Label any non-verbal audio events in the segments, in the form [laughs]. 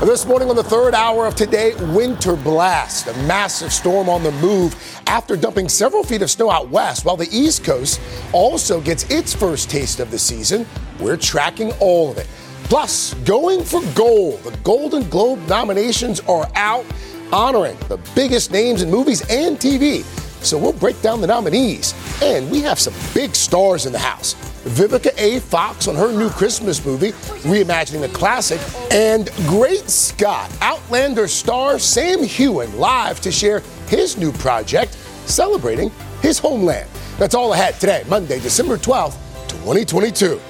This morning on the third hour of today, winter blast, a massive storm on the move after dumping several feet of snow out west, while the East Coast also gets its first taste of the season. We're tracking all of it. Plus, going for gold. The Golden Globe nominations are out, honoring the biggest names in movies and TV. So we'll break down the nominees. And we have some big stars in the house. Vivica A. Fox on her new Christmas movie, reimagining a classic. And Great Scott, Outlander star Sam Heughan, live to share his new project, celebrating his homeland. That's all ahead today, Monday, December 12th, 2022.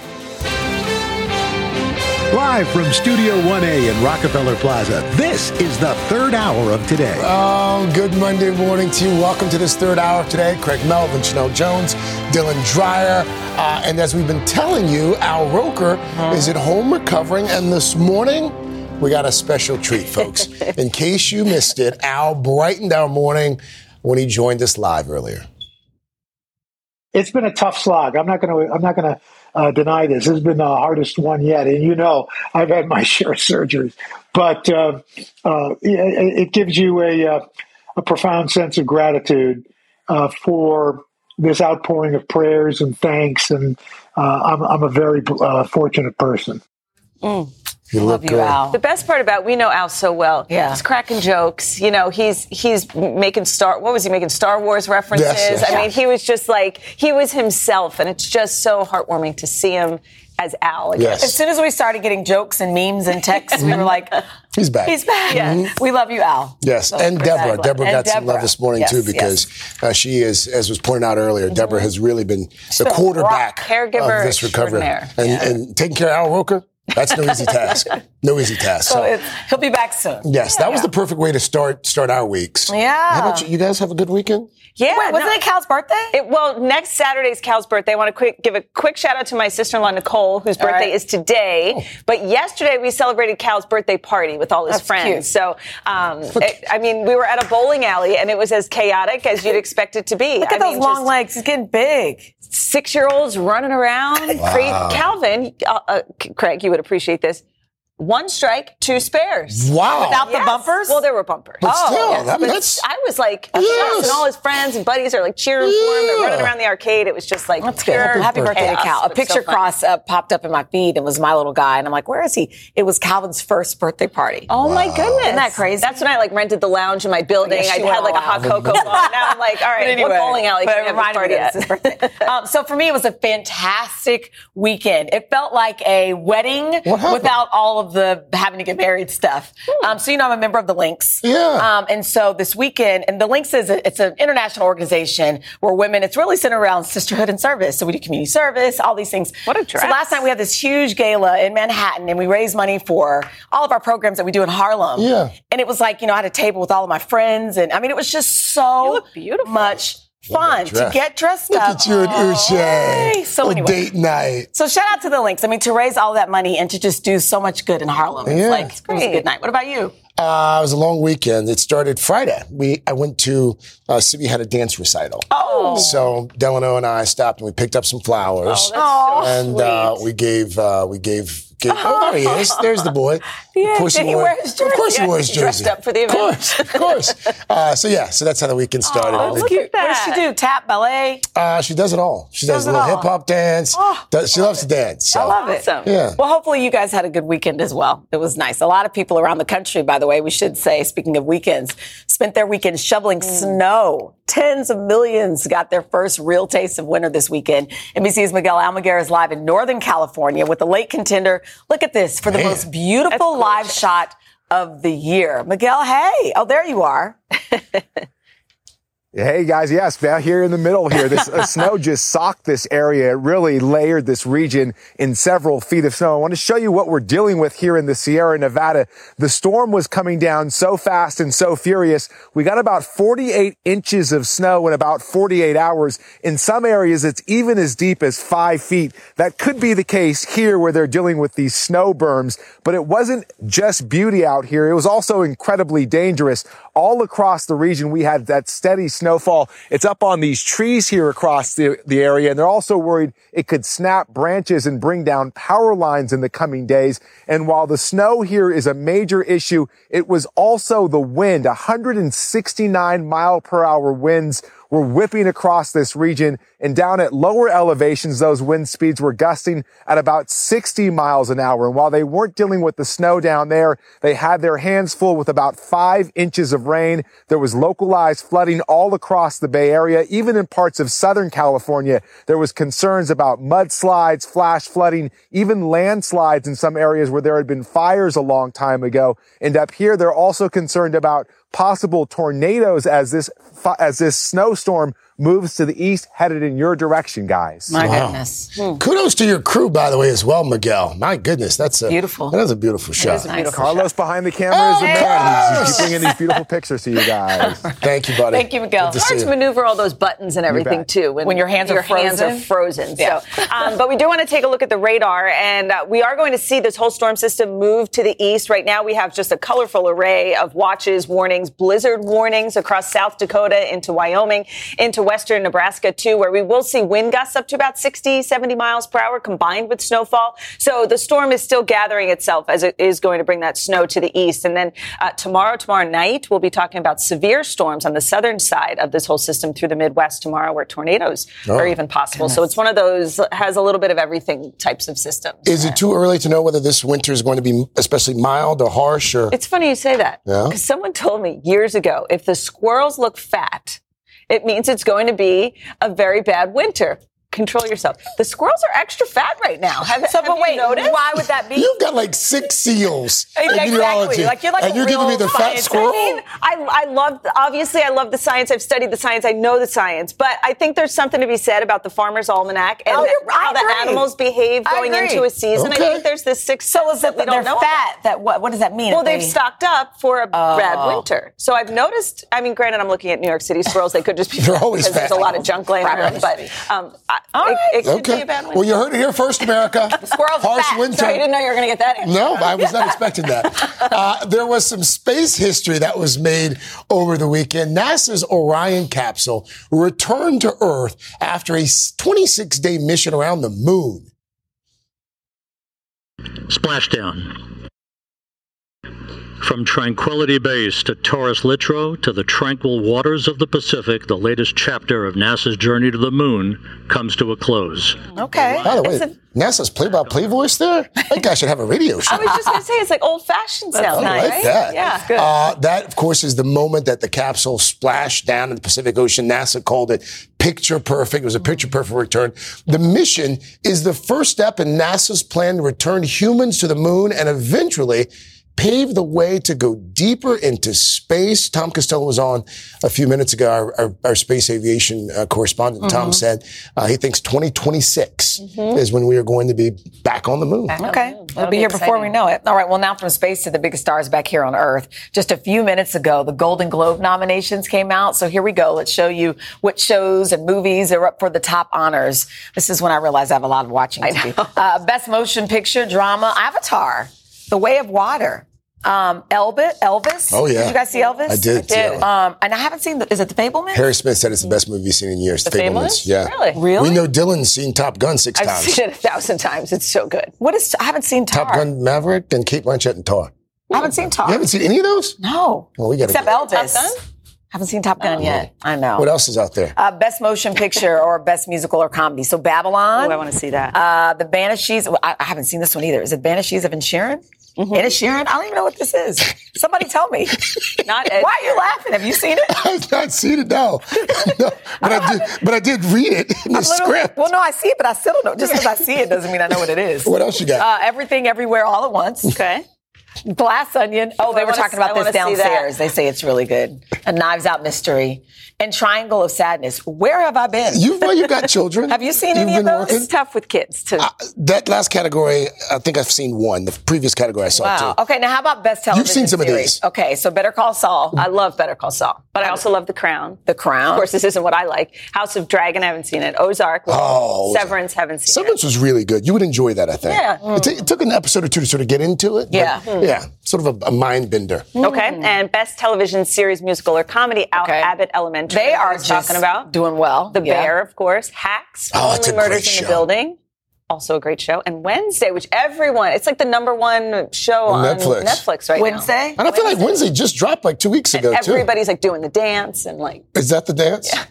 Live from Studio 1A in Rockefeller Plaza, this is the third hour of today. Oh, good Monday morning to you. Welcome to this third hour of today. Craig Melvin, Sheinelle Jones, Dylan Dreyer. Uh, and as we've been telling you, Al Roker is at home recovering. And this morning, we got a special treat, folks. [laughs] In case you missed it, Al brightened our morning when he joined us live earlier. It's been a tough slog. I'm not going to. I'm not going to uh, deny this. This has been the hardest one yet. And you know, I've had my [laughs] share of surgeries, but uh, uh, it, gives you a, uh, a profound sense of gratitude uh, for this outpouring of prayers and thanks. And uh, I'm, I'm, a very fortunate person. Mm. You Love you, Al. The best part about we know Al so well. Yeah, he's cracking jokes. You know, he's he's making Star. What was he making? Star Wars references. Yes, yes. I mean, he was just like he was himself, and it's just so heartwarming to see him as Al. Again. Yes. As soon as we started getting jokes and memes and texts, we were like, "He's back. He's back. Mm-hmm. We love you, Al." Yes, so and Deborah. Deborah and got Deborah. some love this morning yes, too because yes. uh, she is, as was pointed out earlier, mm-hmm. Deborah has really been the quarterback caregiver of this recovery and, yeah. and taking care of Al Roker. That's no easy task. No easy task. So, so he'll be back soon. Yes, yeah, that was yeah. the perfect way to start start our weeks. Yeah. How about you? You guys have a good weekend? Yeah. Wait, wasn't no, it Cal's birthday? It, well, next Saturday's Cal's birthday. I want to quick, give a quick shout out to my sister-in-law Nicole, whose birthday right. is today. Oh. But yesterday we celebrated Cal's birthday party with all his That's friends. Cute. So, um, it, I mean, we were at a bowling alley and it was as chaotic as you'd expect it to be. Look at I those mean, long legs. He's getting big six year olds running around. Wow. Calvin, uh, uh, Craig, you would appreciate this. One strike, two spares. Wow. Without yes. the bumpers? Well, there were bumpers. But oh, still, yes. that, but that's... I was like, yes. and all his friends and buddies are like cheering yeah. for him. They're running around the arcade. It was just like, that's good. Happy, Happy birthday chaos. to Cal. A picture so cross uh, popped up in my feed and was my little guy. And I'm like, where is he? It was Calvin's first birthday party. Oh wow. my goodness. Isn't that crazy? That's when I like rented the lounge in my building. I had like a hot cocoa bar. Now I'm like, all right, anyway, what bowling alley can have this party at? His birthday. [laughs] um, so for me, it was a fantastic weekend. It felt like a wedding without all of the having to get married stuff. Um, so you know, I'm a member of the Links. Yeah. Um, and so this weekend, and the Links is a, it's an international organization where women. It's really centered around sisterhood and service. So we do community service, all these things. What a dress. So last night we had this huge gala in Manhattan, and we raised money for all of our programs that we do in Harlem. Yeah. And it was like you know I had a table with all of my friends, and I mean it was just so beautiful. much fun to get dressed Look up. Look at you and Uche. So anyway. date night. So shout out to the links. I mean, to raise all that money and to just do so much good in Harlem. Yeah. It's like, it's it was a good night. What about you? Uh, it was a long weekend. It started Friday. We I went to uh, Sybil had a dance recital. Oh, so Delano and I stopped and we picked up some flowers. Oh, and uh, we gave uh, we gave Get, oh, there he is. There's the boy. [laughs] Yeah, of course did he, wore, his jersey? Of course he wore his jersey. Dressed up for the event. Of course, of [laughs] course. uh, so yeah, so that's how the weekend started. Oh, look at that. What does she do? Tap, ballet? Uh, she does it all. She does, does a little hip hop dance. Oh, does, she loves it. to dance. So. I love it. Awesome. Yeah. Well, hopefully you guys had a good weekend as well. It was nice. A lot of people around the country, by the way, we should say, speaking of weekends, spent their weekend shoveling mm. snow. Tens of millions got their first real taste of winter this weekend. NBC's Miguel Almaguer is live in Northern California with the late contender. Look at this for the Man. most beautiful live shot of the year. Miguel, hey. Oh, there you are. [laughs] Hey guys, yes, down here in the middle here, this uh, [laughs] snow just socked this area. It really layered this region in several feet of snow. I want to show you what we're dealing with here in the Sierra Nevada. The storm was coming down so fast and so furious. We got about 48 inches of snow in about 48 hours. In some areas, it's even as deep as five feet. That could be the case here where they're dealing with these snow berms, but it wasn't just beauty out here. It was also incredibly dangerous all across the region. We had that steady snowfall. It's up on these trees here across the, the area. And they're also worried it could snap branches and bring down power lines in the coming days. And while the snow here is a major issue, it was also the wind, 169 mile per hour winds were whipping across this region and down at lower elevations, those wind speeds were gusting at about 60 miles an hour. And while they weren't dealing with the snow down there, they had their hands full with about five inches of rain. There was localized flooding all across the Bay Area. Even in parts of Southern California, there was concerns about mudslides, flash flooding, even landslides in some areas where there had been fires a long time ago. And up here, they're also concerned about possible tornadoes as this as this snowstorm moves to the east, headed in your direction, guys. My wow. goodness. Hmm. Kudos to your crew, by the way, as well, Miguel. My goodness, that's a beautiful. That is a beautiful shot. A beautiful Carlos shot. behind the camera oh, is the man. He's, he's bringing these beautiful pictures to you guys. [laughs] Thank you, buddy. Thank you, Miguel. It's hard to maneuver all those buttons and everything too when, when, your hands your are frozen. Hands are frozen. Yeah. So, um, but we do want to take a look at the radar, and uh, we are going to see this whole storm system move to the east. Right now, we have just a colorful array of watches, warnings, blizzard warnings across South Dakota into Wyoming, into western Nebraska too, where we will see wind gusts up to about 60, 70 miles per hour combined with snowfall. So the storm is still gathering itself as it is going to bring that snow to the east. And then uh, tomorrow, tomorrow night, we'll be talking about severe storms on the southern side of this whole system through the Midwest tomorrow, where tornadoes oh, are even possible. Goodness. So it's one of those has a little bit of everything types of systems. Is it too early to know whether this winter is going to be especially mild or harsh? Or it's funny you say that because yeah? someone told me years ago if the squirrels look fat it means it's going to be a very bad winter control yourself. The squirrels are extra fat right now. Have, so, have but wait, noticed? why would that be? You've got like six seals exactly. in urology, like you're like and you're giving me the fat squirrel. I mean, I, I love obviously I love the science. I've studied the science. I know the science, but I think there's something to be said about the farmer's almanac and oh, the, how the animals behave going into a season. Okay. I think there's this six. So is that we don't they're know fat? About. That what? What does that mean? Well, they've stocked up for a oh. bad winter. So I've noticed. I mean, granted, I'm looking at New York City squirrels. They could just be they're always fat. There's a lot of junk laying around, but um, it, it okay. Well, you heard it here first, America. [laughs] the squirrels Harsh fat. winter. So you didn't know you were going to get that answer. No, I was not expecting that. [laughs] Uh, there was some space history that was made over the weekend. NASA's Orion capsule returned to Earth after a 26 day mission around the moon. Splashdown. From Tranquility Base to Taurus Littrow to the tranquil waters of the Pacific, the latest chapter of NASA's journey to the moon comes to a close. Okay. By the way, a- NASA's play-by-play voice there? That guy should have a radio show. I was just going to say, it's like old-fashioned sound. I like right? that. Yeah, good. Uh, that, of course, is the moment that the capsule splashed down in the Pacific Ocean. NASA called it picture perfect. It was a picture perfect return. The mission is the first step in NASA's plan to return humans to the moon and eventually pave the way to go deeper into space. Tom Costello was on a few minutes ago, our, our, our space aviation uh, correspondent. Mm-hmm. Tom said uh, he thinks 2026 mm-hmm. is when we are going to be back on the moon. Back okay. Moon. We'll be, be here exciting. before we know it. All right. Well, now from space to the biggest stars back here on Earth. Just a few minutes ago, the Golden Globe nominations came out. So here we go. Let's show you what shows and movies are up for the top honors. This is when I realized I have a lot of watching to do. Uh, best motion picture, drama, Avatar. The Way of Water. Um, Elvis, Elvis. Oh yeah. Did you guys see Elvis? I did. I did. Um, and I haven't seen. The, is it The Fabelmans? Harry Smith said it's the best movie he's seen in years. The, the Fabelmans? Yeah. Really? Really? We know Dylan's seen Top Gun 6 I've times. I've seen it a thousand times. It's so good. What is? I haven't seen Tar. Top Gun Maverick and Cate Blanchett and Tar. I haven't seen Tar. You haven't seen any of those? No. Well, we got except Elvis. Top Gun? Haven't seen Top Gun oh. yet. I know. What else is out there? Uh, best motion picture or best musical or comedy. So Babylon. Oh, I want to see that. Uh, the Banshees. I, I haven't seen this one either. Is it Banshees of Inisherin? Mm-hmm. Inisherin? I don't even know what this is. Somebody tell me. [laughs] Not Ed. Why are you laughing? Have you seen it? [laughs] I've not seen it, no. no but, I [laughs] did, but I did read it in the script. Well, no, I see it, but I still don't know. Just because I see it doesn't mean I know what it is. What else you got? Uh, everything, everywhere, all at once. Okay. Glass Onion. Oh, they were talking about this downstairs. They say it's really good. A Knives Out Mystery and Triangle of Sadness. Where have I been? You well, you got children. [laughs] have you seen You've any of those? working? It's tough with kids too. Uh, that last category, I think I've seen one. The previous category I saw Wow. too. Okay, now how about best television You've seen some of these. Okay, so Better Call Saul. I love Better Call Saul, but I also love The Crown. The Crown. Of course, this isn't what I like. House of Dragon, I haven't seen it. Ozark, well, Oh, Severance, haven't seen Severance was really good. You would enjoy that, I think. Yeah. It, t- it took an episode or two to sort of get into it. but Yeah. Yeah. Sort of a, a mind bender. it. Okay, mm. and best television series, musical, or comedy, Out Okay. Abbott Elementary. They are just talking about doing well. The Yeah. Bear, of course. Hacks. Oh, it's Only a Murders great in show. the Building. Also a great show. And Wednesday, which everyone, it's like the number one show On on Netflix. Netflix, right Wednesday? And I feel like Wednesday just dropped like two weeks ago, now. too. Everybody's like doing the dance and like Is that the dance? [laughs]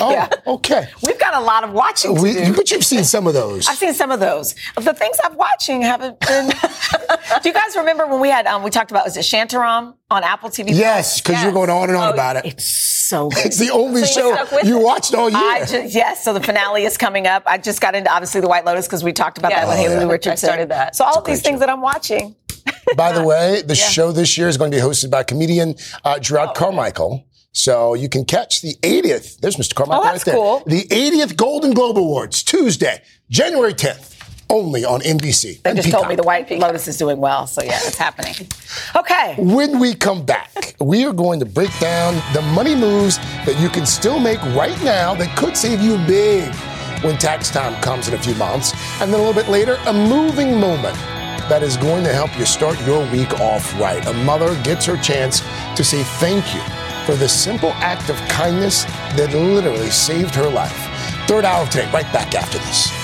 Oh, okay. We've got a lot of watching to We, do. but you've seen some of those. I've seen some of those. The things I'm watching haven't been. [laughs] do you guys remember when we had um, we talked about was it Shantaram on Apple TV? Yes, because you're going on and on Oh, about it. It's so [laughs] good. It's the only So show you it? watched all year. I just, yes, so the finale is coming up. I just got into obviously the White Lotus because we talked about Yeah. that with Oh, Haley yeah. Lu I started that. So all of these great things that I'm watching. [laughs] By the way, the show this year is going to be hosted by comedian uh, Jerrod Oh. Carmichael. So you can catch the 80th. There's Mr. Carmichael Oh, that's right there. cool. The 80th Golden Globe Awards, Tuesday, January 10th, only on NBC. They just told me the White Lotus is doing well. So yeah, it's happening. Okay. When we come back, we are going to break down the money moves that you can still make right now that could save you big when tax time comes in a few months. And then a little bit later, a moving moment that is going to help you start your week off right. A mother gets her chance to say thank you for the simple act of kindness that literally saved her life. Third hour of today, right back after this.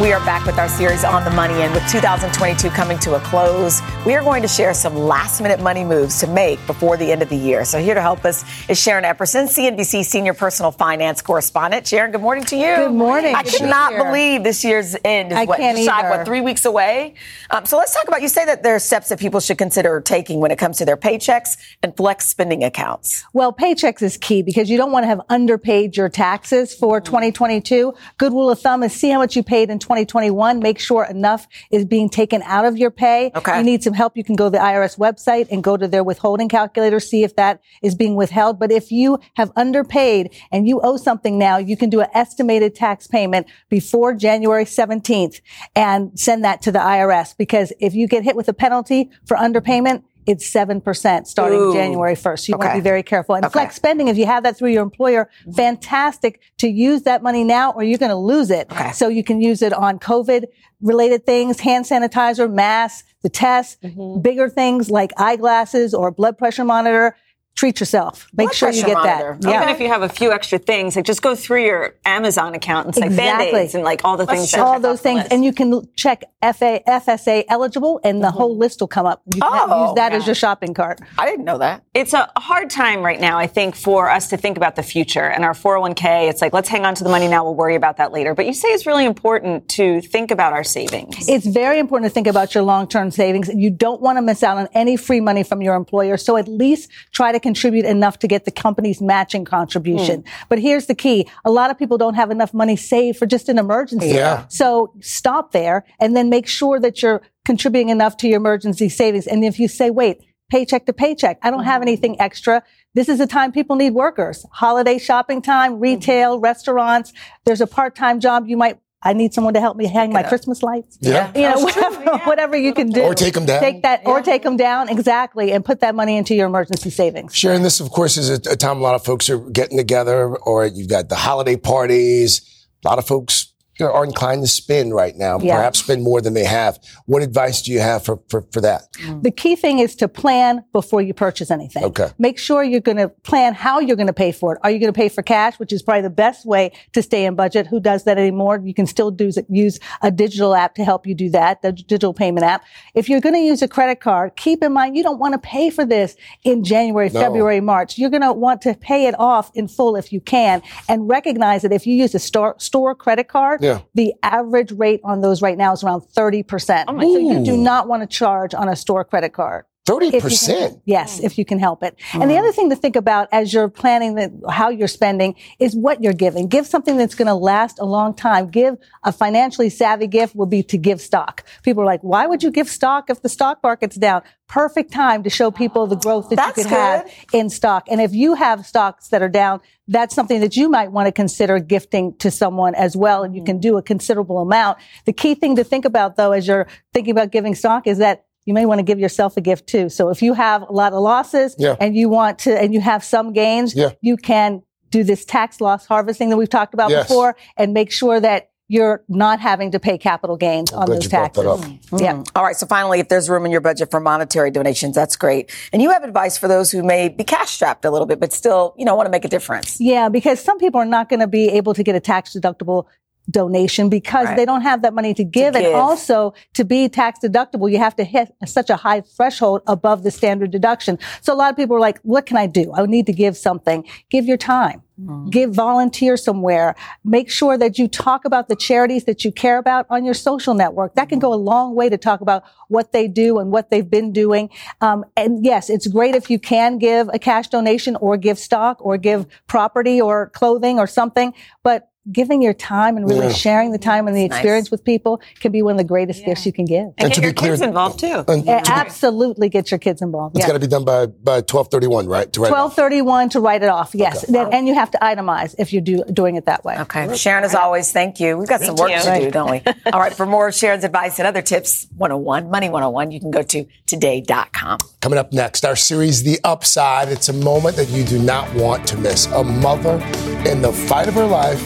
We are back with our series on the money, and with 2022 coming to a close, we are going to share some last minute money moves to make before the end of the year. So, here to help us is Sharon Epperson, CNBC senior personal finance correspondent. Sharon, good morning to you. Good morning. I cannot believe this year's end is I what, can't shy what, three weeks away. Um, so, let's talk about you say that there are steps that people should consider taking when it comes to their paychecks and flex spending accounts. Well, paychecks is key because you don't want to have underpaid your taxes for Mm-hmm. 2022. Good rule of thumb is see how much you paid in 2021. Make sure enough is being taken out of your pay. Okay. You need some help. You can go to the IRS website and go to their withholding calculator, see if that is being withheld. But if you have underpaid and you owe something now, you can do an estimated tax payment before January 17th and send that to the IRS because if you get hit with a penalty for underpayment, it's 7% starting Ooh. January 1st. So you want to be very careful. And Okay. flex spending, if you have that through your employer, fantastic to use that money now or you're going to lose it. Okay. So you can use it on COVID related things, hand sanitizer, masks, the test, Mm-hmm. bigger things like eyeglasses or blood pressure monitor. Treat yourself. Make Blood sure you get monitor. that. Even if you have a few extra things, like just go through your Amazon account and say Exactly. band-aids and like all the things. that all those things, list. and you can check FA, FSA eligible, and the mm-hmm. whole list will come up. You can Oh, use that yeah. as your shopping cart. I didn't know that. it's a hard time right now, I think, for us to think about the future and our 401k. It's like, let's hang on to the money now. We'll worry about that later. But you say it's really important to think about our savings. It's very important to think about your long-term savings. You don't want to miss out on any free money from your employer. So at least try to contribute enough to get the company's matching contribution. But here's the key. A lot of people don't have enough money saved for just an emergency. Yeah. So stop there and then make sure that you're contributing enough to your emergency savings. And if you say, wait, paycheck to paycheck. I don't have Mm-hmm. anything extra. This is a time people need workers. Holiday shopping time, retail, restaurants. There's a part-time job you might I need someone to help me hang my Christmas lights. Yeah. You know, whatever, [laughs] whatever you can do. Or take 'em down. Take that, or take them down. Exactly. And put that money into your emergency savings. Sharon, this, of course, is a, a time a lot of folks are getting together, or you've got the holiday parties. A lot of folks you know, are inclined to spend right now, Yeah. perhaps spend more than they have. What advice do you have for, for, for that? Mm. The key thing is to plan before you purchase anything. Okay. Make sure you're going to plan how you're going to pay for it. Are you going to pay for cash, which is probably the best way to stay in budget? Who does that anymore? You can still do, use a digital app to help you do that, the digital payment app. If you're going to use a credit card, keep in mind you don't want to pay for this in January, No. February, March. You're going to want to pay it off in full if you can and recognize that if you use a store, store credit card, Yeah. the average rate on those right now is around 30%. my so you do not want to charge on a store credit card. 30%? Yes, if you can help it. And the other thing to think about as you're planning the, how you're spending is what you're giving. Give something that's going to last a long time. Give a financially savvy gift would be to give stock. People are like, why would you give stock if the stock market's down? Perfect time to show people the growth that That's you could have in stock. And if you have stocks that are down, that's something that you might want to consider gifting to someone as well. And you can do a considerable amount. The key thing to think about though, as you're thinking about giving stock is that you may want to give yourself a gift too. So if you have a lot of losses Yeah. and you want to, and you have some gains, Yeah. you can do this tax loss harvesting that we've talked about Yes. before and make sure that you're not having to pay capital gains on those you brought that taxes. up. Yeah. Mm. All right. So finally, if there's room in your budget for monetary donations, that's great. And you have advice for those who may be cash strapped a little bit, but still, you know, want to make a difference. Yeah, because some people are not going to be able to get a tax deductible donation because Right. they don't have that money to give. And give. also to be tax deductible, you have to hit such a high threshold above the standard deduction. So a lot of people are like, what can I do? I need to give something. Give your time. Give volunteer somewhere. Make sure that you talk about the charities that you care about on your social network. That can go a long way to talk about what they do and what they've been doing. Um, and yes, it's great if you can give a cash donation or give stock or give property or clothing or something, but giving your time and really Yeah. sharing the time and the Nice. experience with people can be one of the greatest gifts you can give. And, to get be your clear- kids involved too. And Yeah, to be- absolutely get your kids involved. it's Yeah. got to be done by, by 1231, right? To write 1231 to write it off. Yes. Then- And you have to itemize if you're do, doing it that way. Okay. Sharon, as always, thank you. We've got some work you. to do, don't we? All right. For more of Sharon's advice and other tips, 101, Money 101, you can go to today.com. Coming up next, our series, The Upside. It's a moment that you do not want to miss. A mother in the fight of her life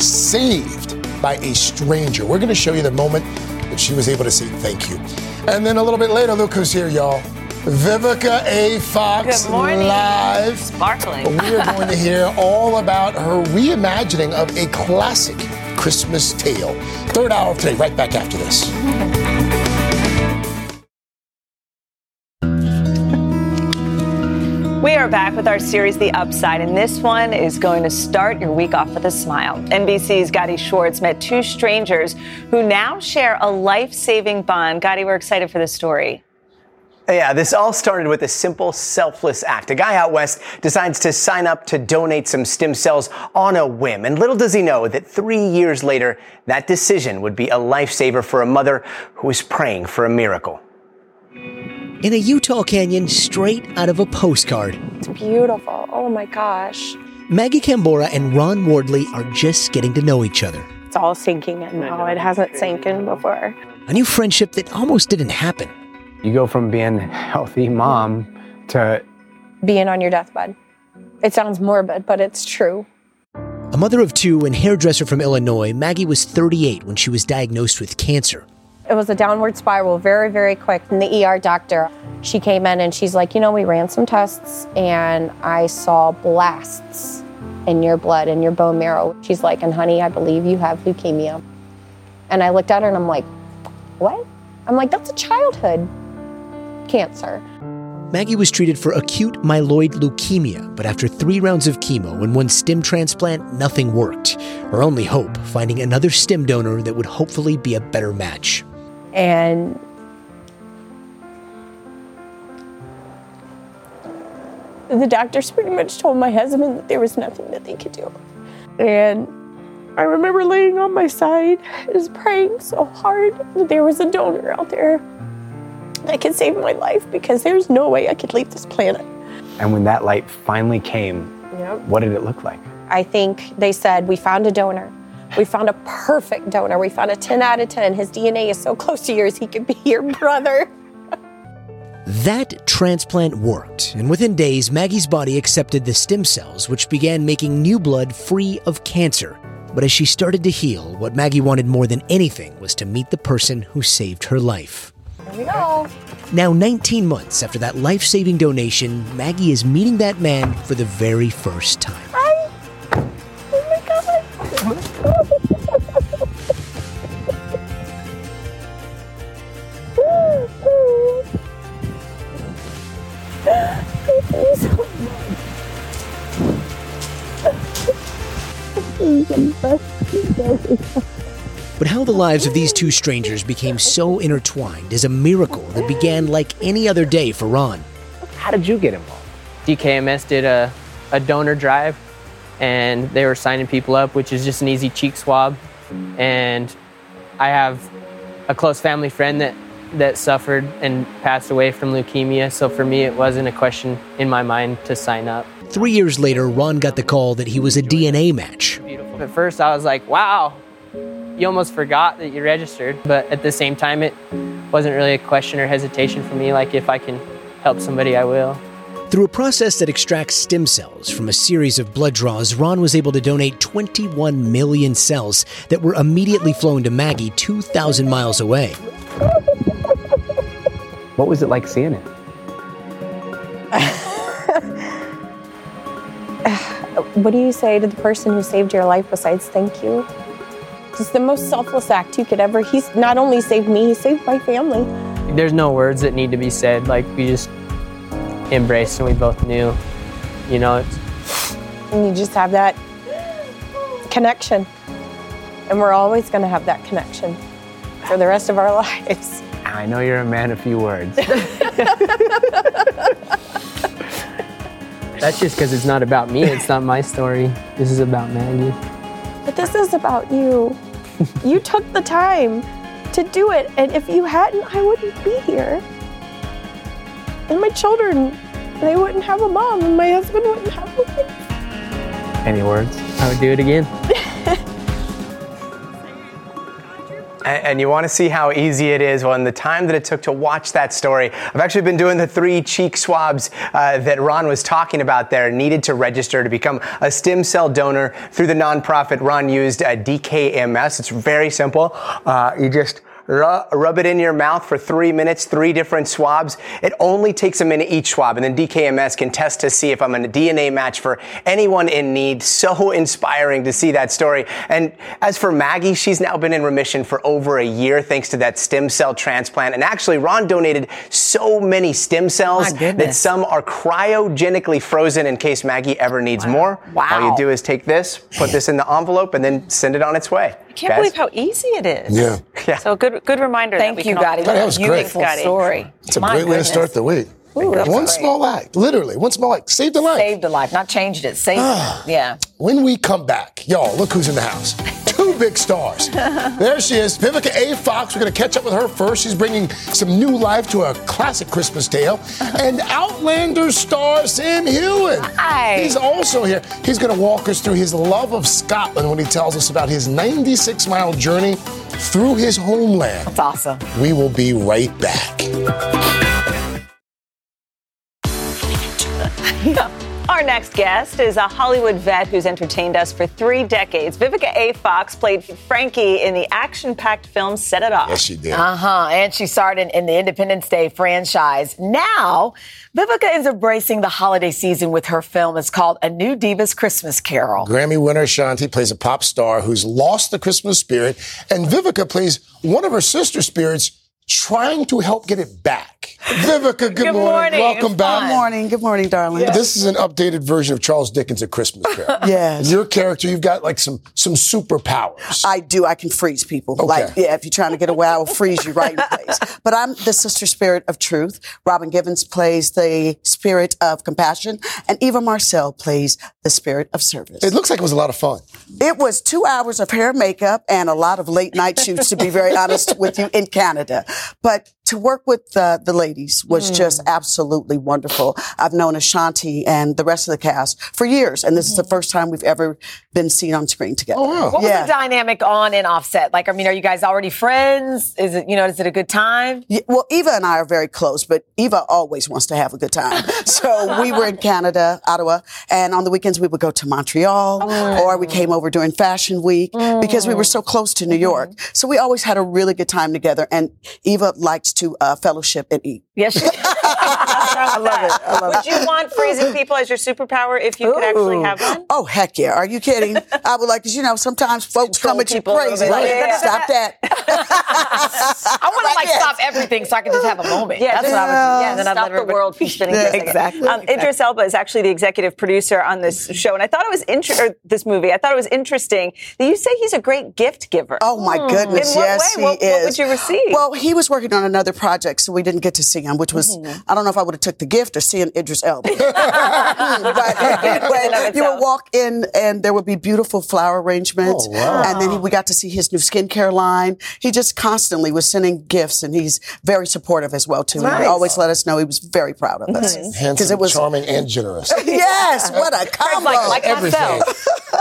saved by a stranger. We're going to show you the moment that she was able to say thank you. And then a little bit later, look who's here, y'all. Vivica A. Fox Good morning. live. Sparkling. We are going to hear [laughs] all about her reimagining of a classic Christmas tale. Third hour of today, right back after this. We are back with our series, The Upside, and this one is going to start your week off with a smile. NBC's Gadi Schwartz met two strangers who now share a life saving bond. Gadi, we're excited for this story. Yeah, this all started with a simple, selfless act. A guy out west decides to sign up to donate some stem cells on a whim. And little does he know that three years later, that decision would be a lifesaver for a mother who was praying for a miracle. In a Utah canyon straight out of a postcard. It's beautiful. Oh my gosh. Maggie Cambora and Ron Wardley are just getting to know each other. It's all sinking in oh, now. It hasn't sank in before. A new friendship that almost didn't happen. You go from being a healthy mom to Being on your deathbed. It sounds morbid, but it's true. A mother of two and hairdresser from Illinois, Maggie was 38 when she was diagnosed with cancer. It was a downward spiral very, very quick. And the ER doctor, she came in and she's like, You know, we ran some tests and I saw blasts in your blood and your bone marrow. She's like, And honey, I believe you have leukemia. And I looked at her and I'm like, What? I'm like, That's a childhood cancer. Maggie was treated for acute myeloid leukemia, but after three rounds of chemo and one stem transplant, nothing worked. Her only hope, finding another stem donor that would hopefully be a better match. And the doctors pretty much told my husband that there was nothing that they could do. And I remember laying on my side, just praying so hard that there was a donor out there. that could save my life because there's no way I could leave this planet. And when that light finally came, Yep. what did it look like? I think they said, We found a donor. We found a perfect donor. We found a 10 out of 10. His DNA is so close to yours, he could be your brother. That transplant worked, and within days, Maggie's body accepted the stem cells, which began making new blood free of cancer. But as she started to heal, what Maggie wanted more than anything was to meet the person who saved her life. Here we go. Now, 19 months after that life saving donation, Maggie is meeting that man for the very first time. But how the lives of these two strangers became so intertwined is a miracle that began like any other day for Ron. How did you get involved? DKMS did a, a donor drive and they were signing people up, which is just an easy cheek swab. And I have a close family friend that, that suffered and passed away from leukemia. So for me, it wasn't a question in my mind to sign up. Three years later, Ron got the call that he was a DNA match. At first, I was like, wow, you almost forgot that you registered. But at the same time, it wasn't really a question or hesitation for me. Like, if I can help somebody, I will. Through a process that extracts stem cells from a series of blood draws, Ron was able to donate 21 million cells that were immediately flown to Maggie 2,000 miles away. What was it like seeing it? [laughs] What do you say to the person who saved your life besides thank you? It's the most selfless act you could ever. He's not only saved me, he saved my family. There's no words that need to be said. Like, we just embraced and we both knew, you know, it's, And you just have that connection. And we're always going to have that connection for the rest of our lives. I know you're a man of few words. [laughs] that's just because it's not about me. It's not my story. This is about Maggie. But this is about you. you took the time to do it. And if you hadn't, I wouldn't be here. And my children, they wouldn't have a mom, and my husband wouldn't have a wife. Any words? I would do it again. And, and you want to see how easy it is? Well, in the time that it took to watch that story, I've actually been doing the three cheek swabs uh, that Ron was talking about there, needed to register to become a stem cell donor through the nonprofit Ron used, uh, DKMS. It's very simple. Uh, you just rub it in your mouth for three minutes, three different swabs. It only takes a minute each swab, and then DKMS can test to see if I'm a DNA match for anyone in need. So [laughs] inspiring to see that story. And as for Maggie, she's now been in remission for over a year thanks to that stem cell transplant. And actually, Ron donated so many stem cells that some are cryogenically frozen in case Maggie ever needs more. Wow. All you do is take this, put this in the envelope, and then send it on its way. I can't Guys? believe how easy it is. Yeah. So good, good reminder. Thank that we you, can Gadi. That was great. Thanks, story. It's a My great way to start the week. Ooh, one great. small act, literally, one small act saved a life. Saved a life, not changed it. Saved it. Ah. Yeah. When we come back, y'all, look who's in the house. Two big stars. [laughs] there she is, Vivica A. Fox. We're going to catch up with her first. She's bringing some new life to a classic Christmas tale. [laughs] And Outlander star Sam Heughan. Hi. He's also here. He's going to walk us through his love of Scotland when he tells us about his 96 mile journey through his homeland. That's awesome. We will be right back. Next guest is a Hollywood vet who's entertained us for three decades. Vivica A. Fox played Frankie in the action-packed film Set It Off. Yes, she did. Uh huh. And she starred in, in the Independence Day franchise. Now, Vivica is embracing the holiday season with her film. It's called A New Divas Christmas Carol. Grammy winner Ashanti plays a pop star who's lost the Christmas spirit, and Vivica plays one of her sister spirits trying to help get it back. Vivica, good, Good morning. Welcome It's back. fun. Good morning. Good morning, darling. This is an updated version of Charles Dickens' A Christmas Carol. [laughs] Yes. Your character, you've got like some some superpowers. I do. I can freeze people. Like, yeah, if you're trying to get away, I will freeze you right in place. [laughs] But I'm the sister spirit of truth. Robin Givens plays the spirit of compassion, and Eva Marcille plays the spirit of service. It looks like it was a lot of fun. It was two hours of hair, makeup, and a lot of late night shoots, to be very honest with you, in Canada. But to work with the, the ladies was mm. just absolutely wonderful. I've known Ashanti and the rest of the cast for years, and this mm. is the mm-hmm. first time we've ever been seen on screen together. Oh, wow. What yeah. was the dynamic on and offset? Like, I mean, are you guys already friends? Is it, you know, is it a good time? Yeah, well, Eva and I are very close, but Eva always wants to have a good time. [laughs] so we were in Canada, Ottawa, and on the weekends we would go to Montreal, mm. or we came over during Fashion Week because we were so close to New York. Mm-hmm. So we always had a really good time together, and Eva likes to uh, fellowship and eat. Yes, [laughs] I love it. I love would you want freezing people as your superpower if you Ooh. could actually have one? Oh heck yeah! Are you kidding? I would like, cause you know, sometimes folks Control come at you crazy. Like, yeah. Stop that. [laughs] I want to like stop everything so I can just have a moment. Yeah, that's what I would. Yeah, then stop the world from [laughs] spinning. Yeah, exactly. Um, exactly. Idris Elba is actually the executive producer on this show, and I thought it was inter- this movie. I thought it was interesting that you say he's a great gift giver. Oh my goodness, In yes, way? he what, is. What would you receive? Well, he was working on another project, so we didn't get to see him, which was mm-hmm. I don't know if I would have took the gift or seeing Idris Elba. [laughs] but anyway, you would walk in and there would be beautiful flower arrangements, oh, wow. and then he, we got to see his new skincare line. He just constantly was sending gifts, and he's very supportive as well too. Nice. He always let us know he was very proud of us because mm-hmm. it was charming and generous. [laughs] yes, what a combo! [laughs] Like, like Everything.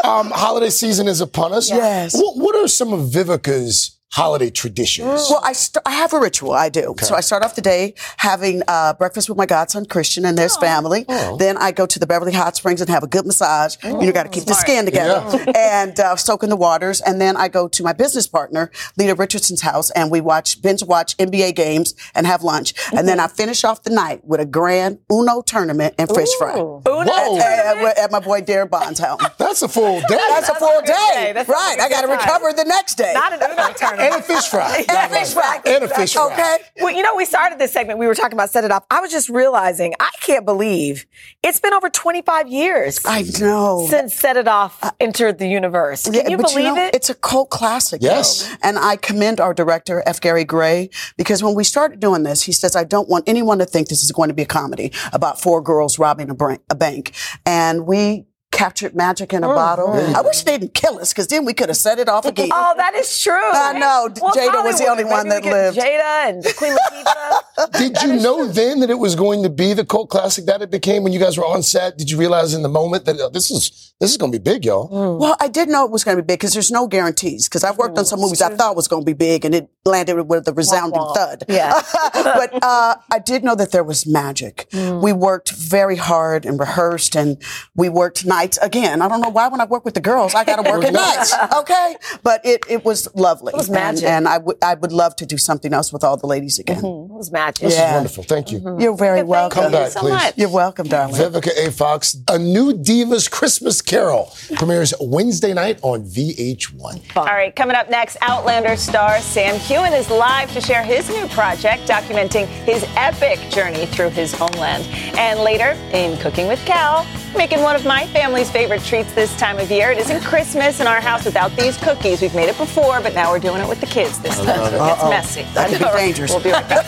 um, holiday season is upon us. Yes. What, what are some of Vivica's holiday traditions? Well, I, st- I have a ritual. I do. Okay. So I start off the day having uh, breakfast with my godson Christian and his oh. family. Oh. Then I go to the Beverly Hot Springs and have a good massage. Oh. You know, got to keep Smart. the skin together yeah. [laughs] and uh, soak in the waters. And then I go to my business partner, Lita Richardson's house, and we watch binge watch NBA games and have lunch. Mm-hmm. And then I finish off the night with a grand Uno tournament and fish Ooh. fry. Uno at, at, at, my boy Darren Bond's house. That's a full day. That's, That's a full day. day. right. I got to recover the next day. Not an Uno tournament and a fish fry. and a fish fry. And a fish fry. Okay. Well, you know, we started this segment. We were talking about set it off. I was just realizing I can't believe it's been over 25 years. I know. Since Set It Off uh, entered the universe. Can yeah, you believe you know, it? It's a cult classic. Yes. Though. And I commend our director, F. Gary Gray, because when we started doing this, he says, I don't want anyone to think this is going to be a comedy about four girls robbing a, a bank. And we captured magic in a oh, bottle. I wish they didn't kill us because then we could have set it off again. oh, that is true. I know. Well, Jada Hollywood, was the only one that lived. Jada and Queen Latifah. [laughs] Did you know then that it was going to be the cult classic that it became when you guys were on set? Did you realize in the moment that oh, this is this is going to be big, y'all? Mm. Well, I did know it was going to be big because there's no guarantees. Because I've worked mm, on some movies I thought was going to be big and it landed with a resounding wah, wah. thud. Yeah. [laughs] but uh, I did know that there was magic. Mm. We worked very hard and rehearsed, and we worked nights again. I don't know why when I work with the girls, I got to work at [laughs] nights. Okay, but it, it was lovely. It was magic, and, and I would I would love to do something else with all the ladies again. Mm-hmm. It was magic. This yeah. is wonderful. Thank you. Mm-hmm. You're very welcome. Come back, so please. Much. You're welcome, darling. Vivica A. Fox, a new Divas Christmas Carol premieres Wednesday night on VH1. All right, coming up next, Outlander star Sam Heughan is live to share his new project documenting his epic journey through his homeland. And later, in Cooking with Cal, making one of my family's favorite treats this time of year. It isn't Christmas in our house without these cookies. We've made it before, but now we're doing it with the kids this time. it's it gets messy. That could be dangerous. We'll be right back.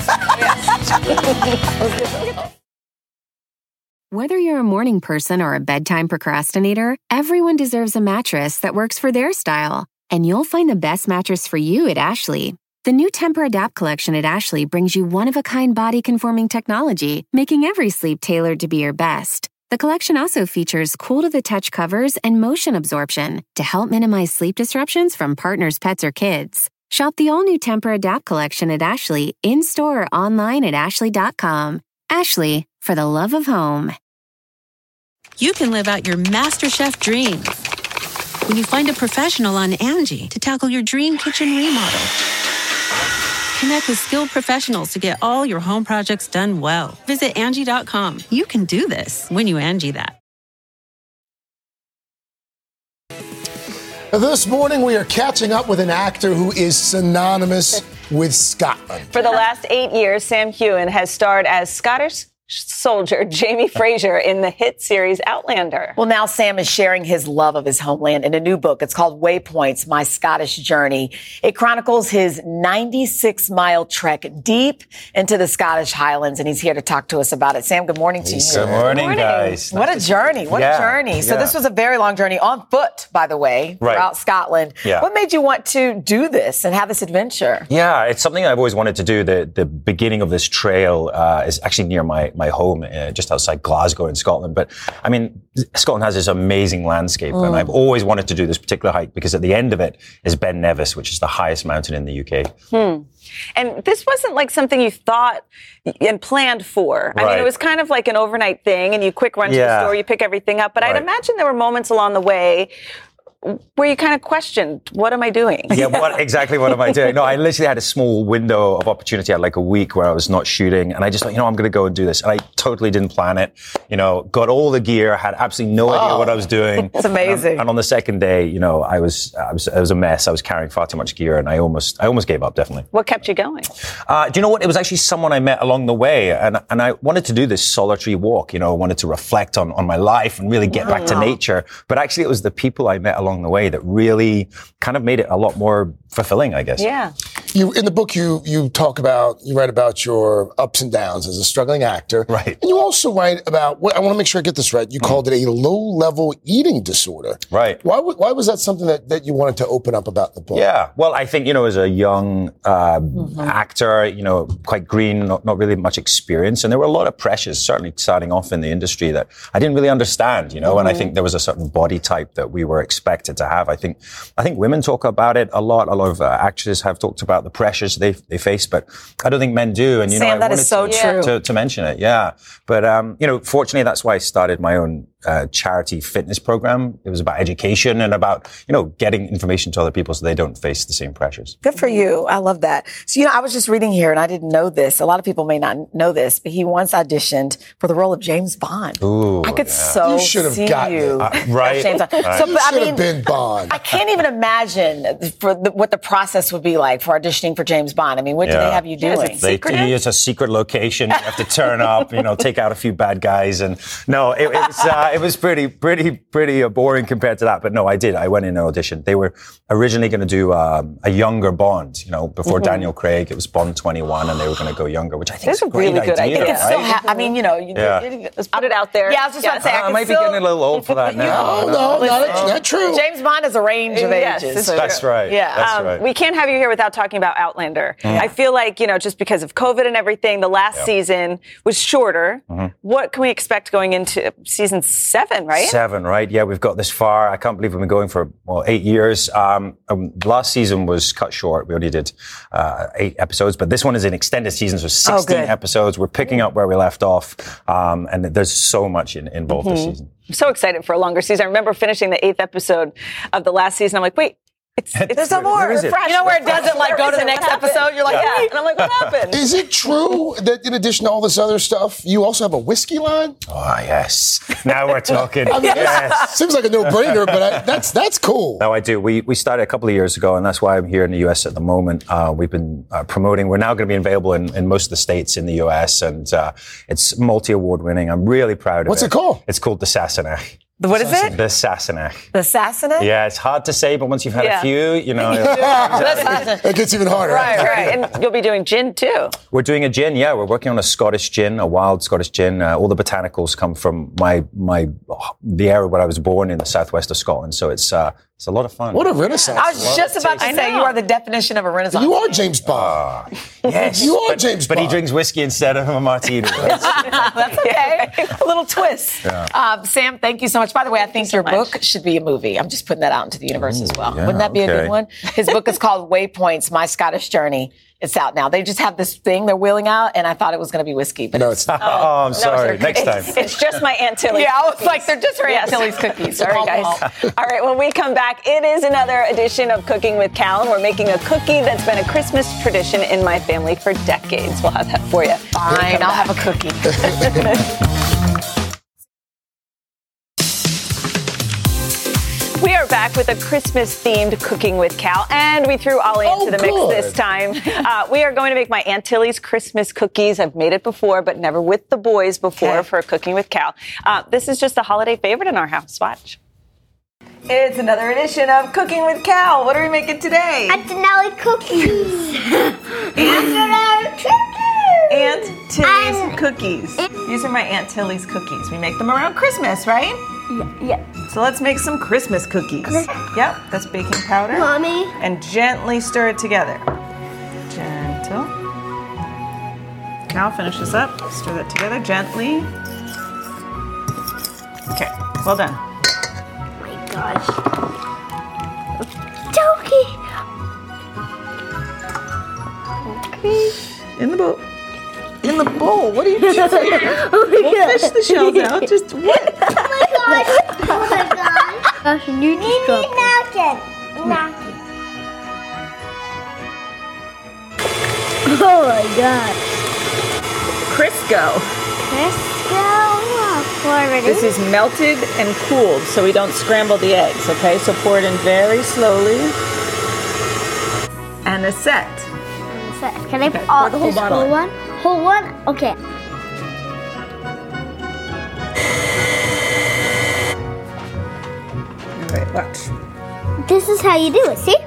[laughs] Whether you're a morning person or a bedtime procrastinator, everyone deserves a mattress that works for their style. And you'll find the best mattress for you at Ashley. The new Tempur-Adapt collection at Ashley brings you one of a kind body conforming technology, making every sleep tailored to be your best. The collection also features cool to the touch covers and motion absorption to help minimize sleep disruptions from partners, pets, or kids. Shop the all new Tempur-Adapt collection at Ashley in store or online at Ashley.com. Ashley, for the love of home. You can live out your MasterChef dreams when you find a professional on Angie to tackle your dream kitchen remodel Connect with skilled professionals to get all your home projects done well. Visit Angie.com. You can do this when you Angie that. This morning, we are catching up with an actor who is synonymous with Scotland. For the last eight years, Sam Heughan has starred as Scottish soldier [laughs] Jamie Fraser in the hit series Outlander. Well, now Sam is sharing his love of his homeland in a new book. It's called Waypoints, My Scottish Journey. It chronicles his 96 mile trek deep into the Scottish Highlands, and he's here to talk to us about it. Sam, good morning to you. Good morning, good morning. guys. What a journey. What yeah, a journey. So yeah. this was a very long journey on foot, by the way, right. throughout Scotland. Yeah. What made you want to do this and have this adventure? Yeah, it's something I've always wanted to do. The, the beginning of this trail uh, is actually near my, my home. Uh, just outside Glasgow in Scotland. But I mean, Scotland has this amazing landscape, mm. and I've always wanted to do this particular hike because at the end of it is Ben Nevis, which is the highest mountain in the UK. Hmm. And this wasn't like something you thought and planned for. I mean, it was kind of like an overnight thing, and you quick run to yeah. the store, you pick everything up. But right. I'd imagine there were moments along the way where you kind of questioned, what am I doing? Yeah, what [laughs] exactly what am I doing? No, I literally had a small window of opportunity. I had like a week where I was not shooting, and I just thought, you know, I'm going to go and do this. And I totally didn't plan it. You know, got all the gear, had absolutely no idea what I was doing. [laughs] It's amazing. And, and, on the second day, you know, I was, I was, it was a mess. I was carrying far too much gear, and I almost, I almost gave up. Definitely. What kept you going? Uh, do you know what? It was actually someone I met along the way, and and I wanted to do this solitary walk. You know, I wanted to reflect on on my life and really get wow. back to nature. But actually, it was the people I met along the way that really really kind of made it a lot more fulfilling, I guess. Yeah. You in the book you you talk about you write about your ups and downs as a struggling actor, right? And you also write about what I want to make sure I get this right. You mm. called it a low level eating disorder, right? Why why was that something that, that you wanted to open up about the book? Yeah, well, I think you know as a young uh, mm-hmm. actor, you know, quite green, not, not really much experience, and there were a lot of pressures certainly starting off in the industry that I didn't really understand, you know, mm-hmm. and I mm-hmm. think there was a certain body type that we were expected to have. I think I think women talk about it a lot. A lot of uh, actors have talked about the pressures they they face, but I don't think men do. And you Sam, know, I that is so to, true. To, to, mention it, yeah. But um, you know, fortunately, that's why I started my own uh, charity fitness program. It was about education and about you know getting information to other people so they don't face the same pressures. Good for you. I love that. So you know, I was just reading here and I didn't know this. A lot of people may not know this, but he once auditioned for the role of James Bond. Ooh, I could yeah. so you should have gotten you uh, right. James Bond. right. So, but, I mean, been Bond. I can't even imagine for the, what the process would be like for auditioning for James Bond. I mean, what yeah. do they have you doing? Yeah, they, it's a secret location. You have to turn up, you know, take out a few bad guys, and no, it, it was uh, it was pretty pretty pretty uh, boring compared to that. But no, I did. I went in an audition. They were originally going to do um, a younger Bond. You know, before mm-hmm. Daniel Craig, it was Bond 21, and they were going to go younger, which I think is a, really good idea. idea right? ha- I mean, you know, you, yeah. let's put it out there. Yeah, I was just about to say, I, I might still, be getting a little old for that [laughs] now. no, no, no, not, not true. James Bond is a range of yes, ages. That's right. Yeah, that's um, right. We can't have you here without talking about Outlander. Mm. I feel like you know, just because of COVID and everything, the last yeah. season was shorter. Mm-hmm. What can we expect going into season seven? Right? Seven, right? Yeah, we've got this far. I can't believe we've been going for well eight years. Um, um, last season was cut short. We only did uh, eight episodes, but this one is an extended season, so 16 oh, episodes. We're picking up where we left off, um, and there's so much in, involved mm-hmm. this season. I'm so excited for a longer season. I remember finishing the eighth episode of the last season. I'm like, wait, it's, it's There's some more. Fresh. You know where it doesn't like go to the next episode? You're like, yeah. and I'm like, what happened? Is it true that in addition to all this other stuff, you also have a whiskey line? Oh yes. Now we're talking. [laughs] I mean, yes. [laughs] Seems like a no-brainer, but I, that's that's cool. No, I do. We we started a couple of years ago, and that's why I'm here in the U.S. at the moment. Uh, we've been uh, promoting. We're now going to be available in, in most of the states in the U.S. and uh, it's multi-award winning. I'm really proud of What's it. What's it called? It's called the Sassenach. The, what is it? The Sassenach. The Sassenach? Yeah, it's hard to say, but once you've had Yeah. a few, you know. [laughs] It gets even harder. Right, right. And you'll be doing gin too. We're doing a gin, yeah. We're working on a Scottish gin, a wild Scottish gin. Uh, all the botanicals come from my my the area where I was born in the southwest of Scotland, so it's uh, it's a lot of fun. What a renaissance! I was just about to say you are the definition of a renaissance. You are James Bond. yes, you are but, James but Bond. he drinks whiskey instead of a martini. [laughs] Right? That's okay. a little twist. Yeah. Um, Sam, thank you so much. By the way, I think your book should be a movie. I'm just putting that out into the universe as well. yeah, Wouldn't that be a good one? His book is called Waypoints: My Scottish Journey. It's out now. They just have this thing they're wheeling out, and I thought it was going to be whiskey, but No, it's not. Oh, I'm sorry. Next time. It's, it's just my Aunt Tilly's yeah, I was cookies. like, they're just her Aunt Tilly's cookies. Sorry, Call guys. all. [laughs] All right, when we come back, it is another edition of Cooking with Cal, and we're making a cookie that's been a Christmas tradition in my family for decades. We'll have that for you. Fine, I'll have a cookie. [laughs] We are back back with a Christmas themed Cooking with Cal, and we threw Ollie into Oh, the mix this time. Uh, we are going to make my Aunt Tilly's Christmas cookies. I've made it before, but never with the boys before for Cooking with Cal. Uh, this is just a holiday favorite in our house. Watch. It's another edition of Cooking with Cal. What are we making today? Antonelli cookies. [laughs] Antonelli Aunt Tilly's cookies. These are my Aunt Tilly's cookies. We make them around Christmas, right? Yeah. So let's make some Christmas cookies. Yep, that's baking powder. Mommy. And gently stir it together. Gentle. Now finish this up. Stir that together gently. Okay, well done. my gosh. Doki. In the bowl. In the bowl. What are you [laughs] doing? oh my We'll fish the shells out. Just what? [laughs] Oh my gosh. Oh my gosh. Gosh, you need napkin. Napkin. Oh my god. Crisco. Crisco. Pour it This is melted and cooled so we don't scramble the eggs, okay? So pour it in very slowly. And a set. So, Can I Okay, pour the whole this bottle whole one? Whole one? Okay. All right, watch. This is how you do it, see?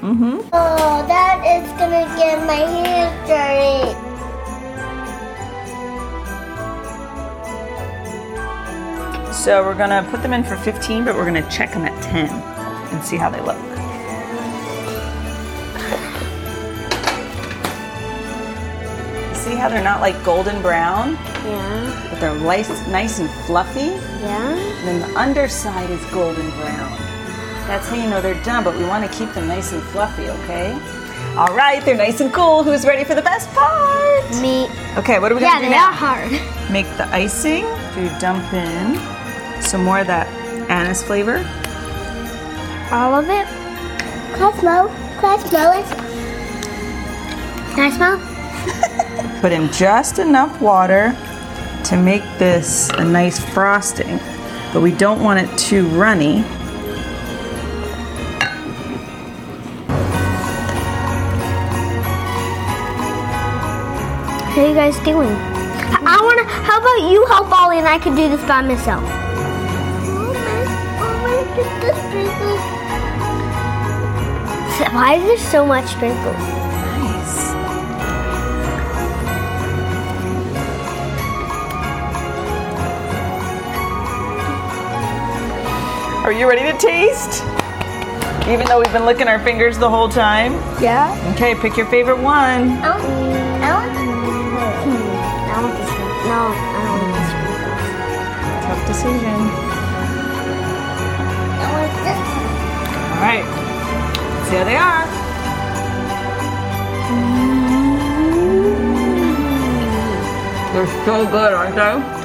Mm-hmm. Oh, that is gonna get my hands dirty. So we're gonna put them in for 15, but we're gonna check them at 10 and see how they look. See how they're not like golden brown, Yeah. but they're nice, nice and fluffy? Yeah. And then the underside is golden brown. That's how you know they're done, but we want to keep them nice and fluffy, okay? All right, they're nice and cool. Who's ready for the best part? Me. Okay, what are we Yeah, gonna do now? Yeah, they are hard. Make the icing. You dump in some more of that anise flavor. All of it. Can I smell? Can I smell it? Can I smell? Put in just enough water to make this a nice frosting, but we don't want it too runny. How are you guys doing? I, wanna. How about you help Ollie and I can do this by myself? Why is there so much sprinkles? Are you ready to taste? Even though we've been licking our fingers the whole time? Yeah. Okay, pick your favorite one. I want, I want, hmm, I want this one. No, I don't want this one. Tough decision. I want this one. All right. See how they are. They're so good, aren't they?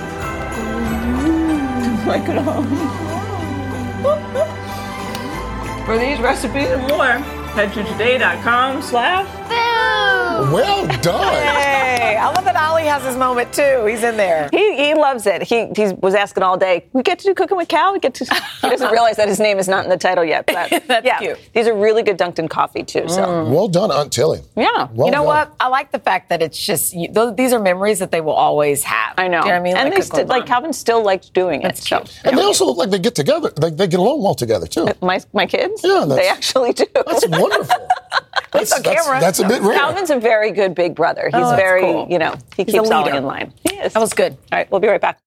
[laughs] Like it all. For these recipes and more, head to today.com slash Well done. Hey, I love that Ollie has his moment too. He's in there. He, he loves it. He, he was asking all day, we get to do cooking with Cal? We get to. He doesn't [laughs] realize that his name is not in the title yet. But [laughs] That's yeah, cute. These are really good Dunkin' coffee too. So mm. Well done, Aunt Tilly. yeah. Well you know done. what? I like the fact that it's just you, those, these are memories that they will always have. I know. You know what I mean? And Like they Cook still, like Calvin still likes doing it. So And they also look like they get together. Like they get along well together too. my my kids, Yeah, they actually do. That's wonderful. [laughs] That's, on camera. that's a bit rare. Calvin's a very good big brother. He's Oh, very, cool. you know, he He's keeps Ollie leader. in line. He is. That was good. All right, we'll be right back.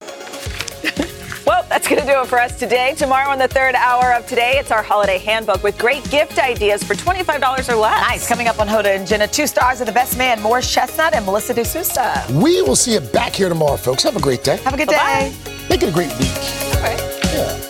[laughs] Well, that's going to do it for us today. Tomorrow, on the third hour of today, it's our holiday handbook with great gift ideas for $25 or less. Nice. Coming up on Hoda and Jenna, two stars of the best man, Morris Chestnut and Melissa De Sousa. We will see you back here tomorrow, folks. Have a great day. Have a good day. Make it a great week.